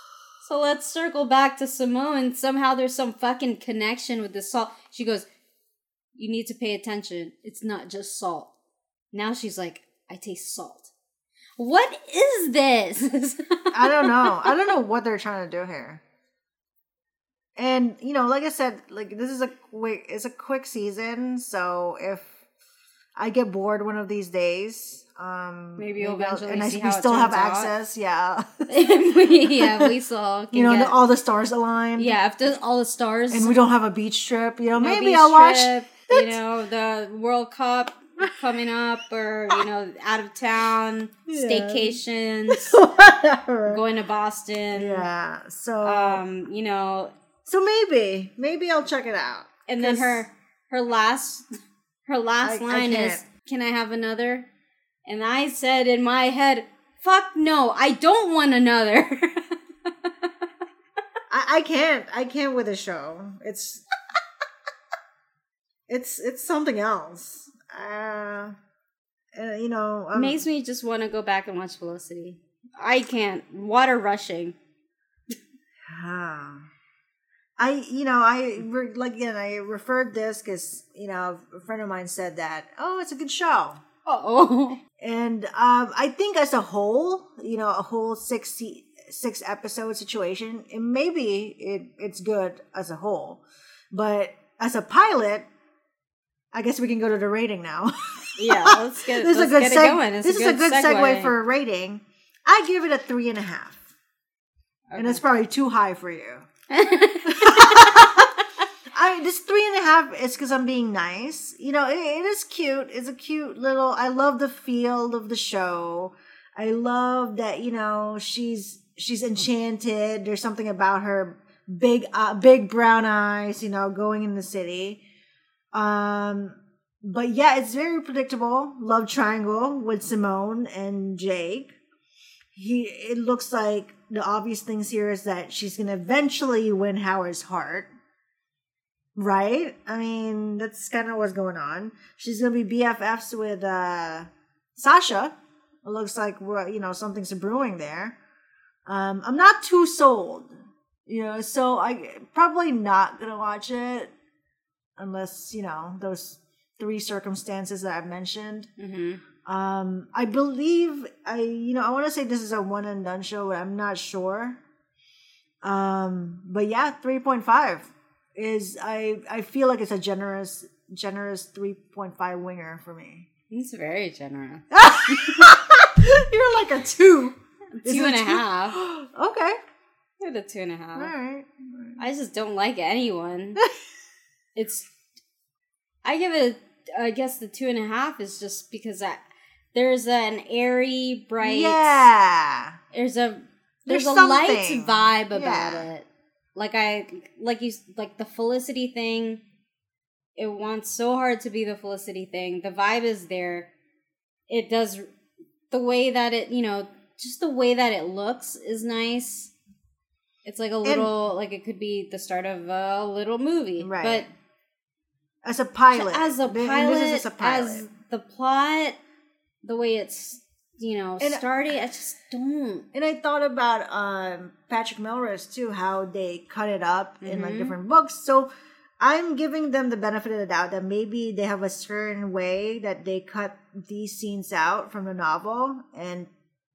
So let's circle back to Simone. Somehow there's some fucking connection with the salt. She goes, "You need to pay attention. It's not just salt." Now she's like, "I taste salt." What is this? I don't know. I don't know what they're trying to do here. And you know, like I said, like this is a quick it's a quick season, so if I get bored one of these days, um Maybe I'll- eventually and I, we still have turns out. access, yeah. yeah, we saw. you know, the, all the stars aligned. yeah, if all the stars And we don't have a beach trip, you know, no maybe I'll watch you know, the World Cup coming up, or you know, out of town Yeah. staycations, whatever. going to Boston. Yeah. So Um, you know, so maybe maybe I'll check it out. and then her her last her last I- I line is, can't. "Can I have another?" And I said in my head, "Fuck no, I don't want another." I, I can't. I can't with a show. It's it's it's something else. Uh, uh you know, um, Makes me just want to go back and watch Felicity. I can't. Water rushing. Huh. I, you know, I like again. I referred this because you know a friend of mine said that. Oh, it's a good show, Oh, and um, I think as a whole, you know, a whole six six episode situation, it maybe it it's good as a whole, but as a pilot, I guess we can go to the rating now. yeah. Let's get this is let's a good get seg- it going. It's this is a good segue. segue for a rating. I give it a three and a half, and it's probably too high for you. I this three and a half is because I'm being nice. You know, it, it is cute. It's a cute little. I love the feel of the show. I love that you know she's she's enchanted. There's something about her big uh, big brown eyes. You know, going in the city. Um, but yeah, it's very predictable. Love triangle with Simone and Jake. He. It looks like the obvious things here is that she's gonna eventually win Howard's heart. Right? I mean, that's kind of what's going on. She's gonna be BFFs with uh Sasha. It looks like we're, you know something's brewing there. Um, I'm not too sold, you know, so I probably not gonna watch it unless you know those three circumstances that I've mentioned. hmm Um, I believe I, you know, I want to say this is a one and done show, but I'm not sure. Um, but yeah, three point five is I I feel like it's a generous generous three point five winger for me. He's very generous. You're like a two. Two and a two? half. okay, You're the two and a half. all right. I just don't like anyone. it's. I give it. I guess the two and a half is just because I there's an airy, bright. Yeah, There's a there's, There's a light vibe about Yeah. it. Like I like you like the Felicity thing. It wants so hard to be the Felicity thing. The vibe is there. It does the way that it you know just the way that it looks is nice. It's like a little like it could be the start of a little movie, Right. But as a pilot, as a pilot, this is as a pilot. as the plot, the way it's you know And- starting, I just don't. And I thought about um, Patrick Melrose too, how they cut it up in like Mhm. different books. So I'm giving them the benefit of the doubt that maybe they have a certain way that they cut these scenes out from the novel and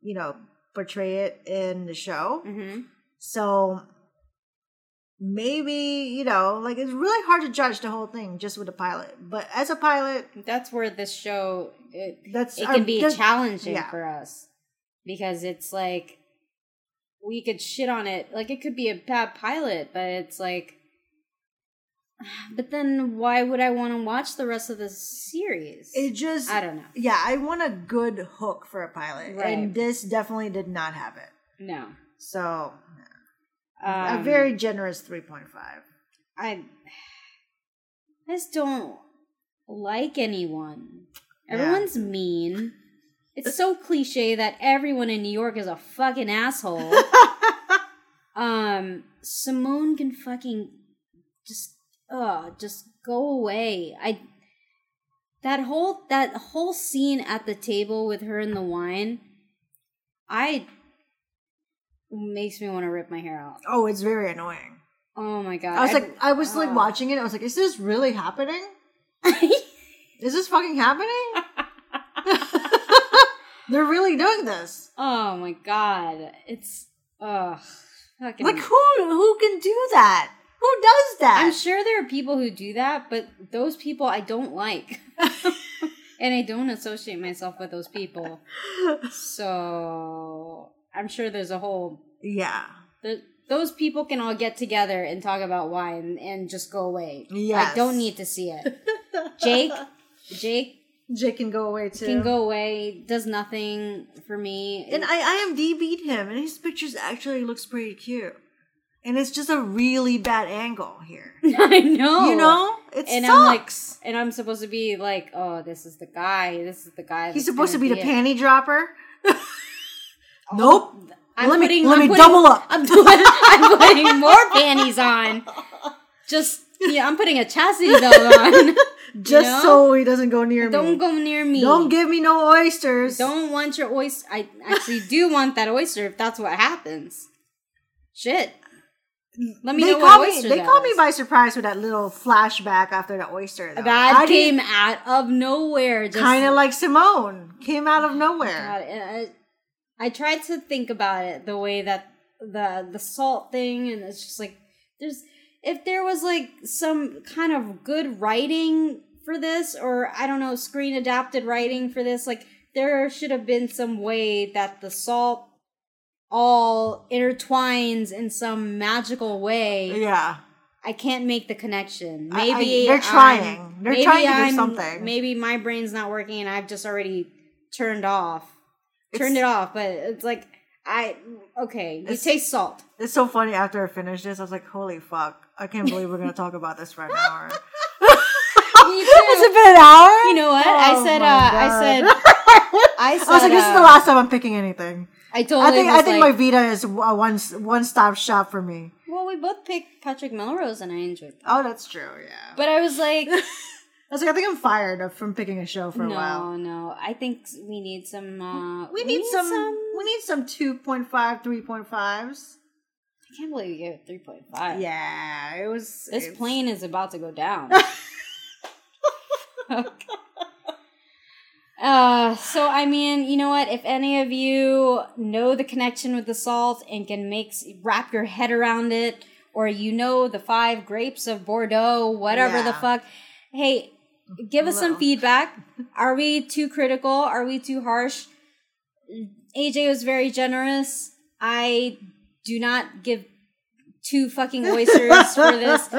you know portray it in the show. hmm So maybe you know, like it's really hard to judge the whole thing just with a pilot. But as a pilot, That's where this show it, that's it can be that's- challenging yeah. for us because it's like we could shit on it like it could be a bad pilot but it's like but then why would i want to watch the rest of the series It just i don't know yeah, I want a good hook for a pilot, Right. and this definitely did not have it. no So um, a very generous 3.5. i i just don't like anyone Yeah. everyone's mean it's so cliche that everyone in new york is a fucking asshole um simone can fucking just uh just go away i that whole that whole scene at the table with her and the wine i makes me want to rip my hair out oh, it's very annoying. oh my god I was like, I was like watching it. I was like, is this really happening? Is this fucking happening? They're really doing this. oh my god it's ugh fucking Like who who can do that? Who does that? I'm sure there are people who do that, but those people I don't like. and I don't associate myself with those people. So I'm sure there's a whole. yeah. There, those people can all get together and talk about wine and just go away. Yes. I don't need to see it. Jake, Jake Jake can go away too. can go away. Does nothing for me. And I IMDb'd him, and his pictures actually looks pretty cute. And it's just a really bad angle here. I know. You know, it and sucks. I'm like, and I'm supposed to be like, oh, this is the guy. This is the guy. He's supposed to gonna be the it. panty dropper. Nope. I'm let me let I'm me putting- double up. I'm, I'm putting more panties on. Just yeah, I'm putting a chastity belt on. just know? so he doesn't go near me. Don't go near me. Don't give me no oysters. Don't want your oyster. I actually do want that oyster if that's what happens. Shit. Let me they know caught what me. oyster They that caught me by surprise with that little flashback after the oyster. though. That I came out of nowhere. Kind of like Simone came out of God, nowhere. I, I tried to think about it the way that the the salt thing, and it's just like there's if there was like some kind of good writing for this, or I don't know, screen adapted writing for this, like there should have been some way that the salt all intertwines in some magical way. Yeah, I can't make the connection. I- I- Maybe they're I'm- trying. They're trying to do I'm- something. Maybe my brain's not working, and I've just already turned off, turned it off. But it's like I okay. You taste salt. it's so funny. After I finished this, I was like, "Holy fuck! I can't believe we're gonna talk about this for an hour." Has it been an hour? You know what? Oh I said. Uh, I said. I said. I was like, "This is the uh, last time I'm picking anything." I totally. I think I think like, my Vida is a one one stop shop for me. Well, we both picked Patrick Melrose, and I enjoyed. That. Oh, that's true. Yeah. But I was like, I was like, I think I'm fired from picking a show for a no, while. no. no. I think we need some. Uh, We need, some, We need some 2.5, 3.5s. I can't believe you gave it three point five. Yeah, it was. This it's- plane is about to go down. uh, so I mean, you know what? If any of you know the connection with the salt and can make wrap your head around it, or you know the five grapes of Bordeaux, whatever the fuck, hey, give us some feedback. Are we too critical? Are we too harsh? AJ was very generous. I do not give two fucking oysters for this.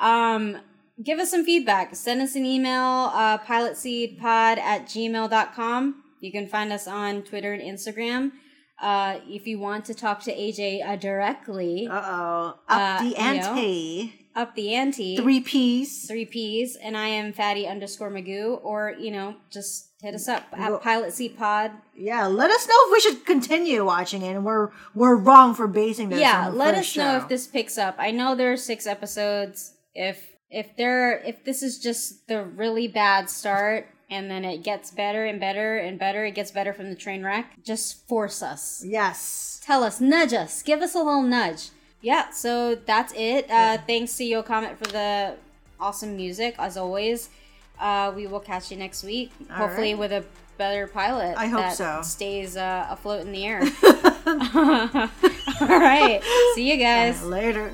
Um, give us some feedback. Send us an email, uh, pilotseatpod at gmail.com. You can find us on Twitter and Instagram. Uh, if you want to talk to AJ uh, directly, Uh oh. Up Uh, the you know, ante. Up the ante. Three P's. three P's, and I am fatty underscore Magoo, or you know, just hit us up Well- at Pilot Seat Pod. Yeah, let us know if we should continue watching it and we're we're wrong for basing this. Yeah, on the let us know if this picks up. I know there are six episodes. If if there if this is just the really bad start and then it gets better and better and better, it gets better from the train wreck. Just force us. Yes. Tell us, nudge us, give us a little nudge. Yeah, so that's it. Uh, thanks to Yo Comet for the awesome music, as always. Uh, we will catch you next week, All hopefully right. with a better pilot. I hope that so. Stays uh, afloat in the air. All right, see you guys. Later.